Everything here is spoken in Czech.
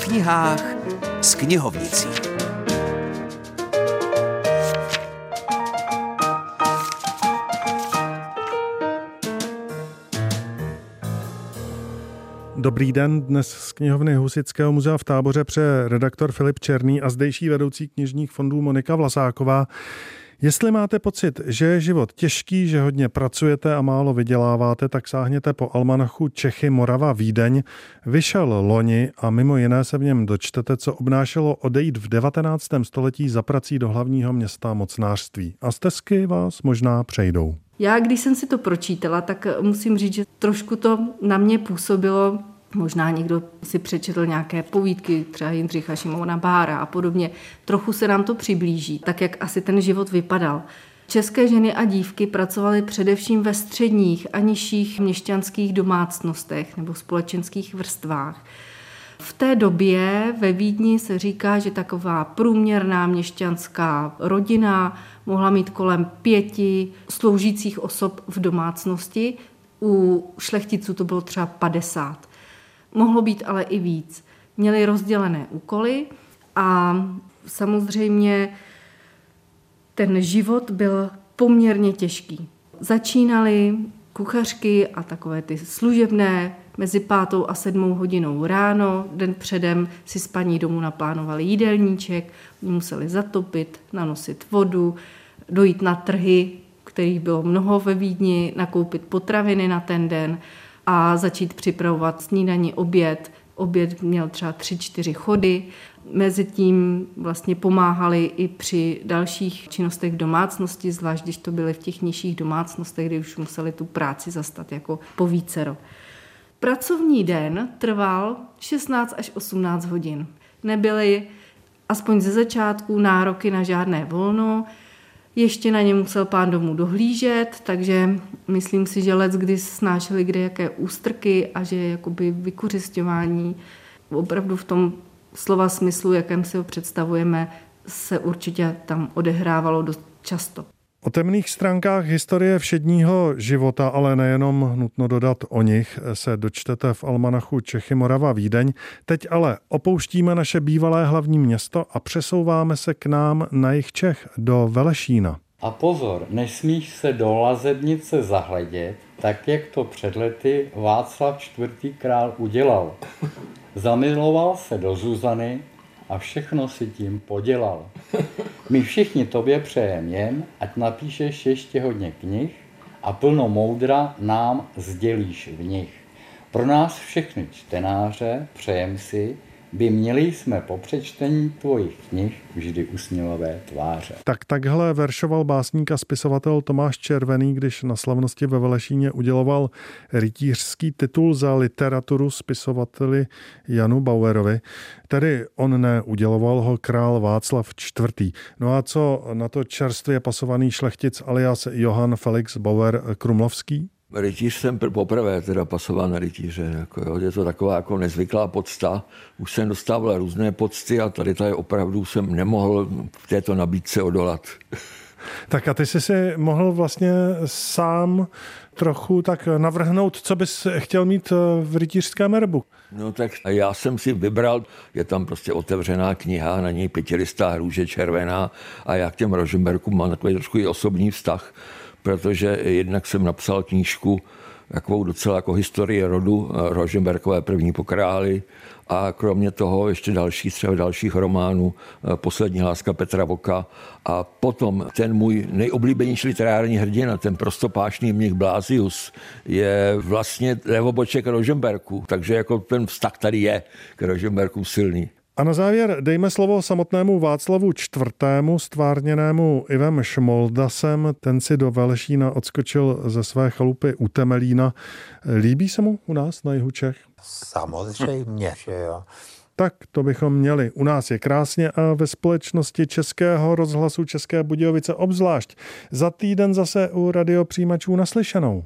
v knihách s knihovnicí. Dobrý den, dnes z knihovny Husického muzea v táboře pře redaktor Filip Černý a zdejší vedoucí knižních fondů Monika Vlasáková. Jestli máte pocit, že je život těžký, že hodně pracujete a málo vyděláváte, tak sáhněte po almanachu Čechy, Morava, Vídeň. Vyšel loni a mimo jiné se v něm dočtete, co obnášelo odejít v 19. století za prací do hlavního města mocnářství. A stezky vás možná přejdou. Já, když jsem si to pročítala, tak musím říct, že trošku to na mě působilo Možná někdo si přečetl nějaké povídky, třeba Jindřicha Šimona Bára a podobně. Trochu se nám to přiblíží, tak jak asi ten život vypadal. České ženy a dívky pracovaly především ve středních a nižších měšťanských domácnostech nebo společenských vrstvách. V té době ve Vídni se říká, že taková průměrná měšťanská rodina mohla mít kolem pěti sloužících osob v domácnosti. U šlechticů to bylo třeba 50 mohlo být ale i víc. Měli rozdělené úkoly a samozřejmě ten život byl poměrně těžký. Začínali kuchařky a takové ty služebné mezi pátou a sedmou hodinou ráno. Den předem si s paní domů naplánovali jídelníček, museli zatopit, nanosit vodu, dojít na trhy, kterých bylo mnoho ve Vídni, nakoupit potraviny na ten den a začít připravovat snídaní, oběd. Oběd měl třeba tři, čtyři chody. Mezitím vlastně pomáhali i při dalších činnostech v domácnosti, zvlášť když to byly v těch nižších domácnostech, kdy už museli tu práci zastat jako po vícero. Pracovní den trval 16 až 18 hodin. Nebyly aspoň ze začátku nároky na žádné volno, ještě na ně musel pán domů dohlížet, takže myslím si, že let kdy snášeli kde jaké ústrky a že jakoby vykořišťování opravdu v tom slova smyslu, jakém si ho představujeme, se určitě tam odehrávalo dost často. O temných stránkách historie všedního života, ale nejenom nutno dodat o nich, se dočtete v almanachu Čechy, Morava, Vídeň. Teď ale opouštíme naše bývalé hlavní město a přesouváme se k nám na jich Čech, do Velešína. A pozor, nesmíš se do Lazebnice zahledět, tak jak to před lety Václav IV. král udělal. Zamiloval se do Zuzany a všechno si tím podělal. My všichni tobě přejem jen, ať napíšeš ještě hodně knih a plno moudra nám sdělíš v nich. Pro nás všechny čtenáře přejem si, by měli jsme po přečtení tvojich knih vždy usměvavé tváře. Tak takhle veršoval básník a spisovatel Tomáš Červený, když na slavnosti ve Velešíně uděloval rytířský titul za literaturu spisovateli Janu Bauerovi. Tedy on neuděloval ho král Václav IV. No a co na to čerstvě pasovaný šlechtic alias Johann Felix Bauer Krumlovský? Rytíř jsem poprvé teda pasoval na rytíře. Jako jo. Je to taková jako nezvyklá podsta. Už jsem dostával různé pocty a tady tady opravdu jsem nemohl v této nabídce odolat. Tak a ty jsi si mohl vlastně sám trochu tak navrhnout, co bys chtěl mít eh, v rytířském erbu. No tak já jsem si vybral, je tam prostě otevřená kniha, na něj pětilistá růže červená a já k těm Rožemberkům mám takový trošku i osobní vztah protože jednak jsem napsal knížku, takovou docela jako historie rodu eh, Roženberkové první pokrály a kromě toho ještě další třeba dalších románů eh, Poslední láska Petra Voka. A potom ten můj nejoblíbenější literární hrdina, ten prostopášný mnich Blázius, je vlastně levoboček Roženberku, takže jako ten vztah tady je k Roženberku silný. A na závěr dejme slovo samotnému Václavu IV. stvárněnému Ivem Šmoldasem. Ten si do Velešína odskočil ze své chalupy u Temelína. Líbí se mu u nás na jihu Čech? Samozřejmě, že jo. Tak to bychom měli. U nás je krásně a ve společnosti Českého rozhlasu České Budějovice obzvlášť. Za týden zase u radiopřijímačů naslyšenou.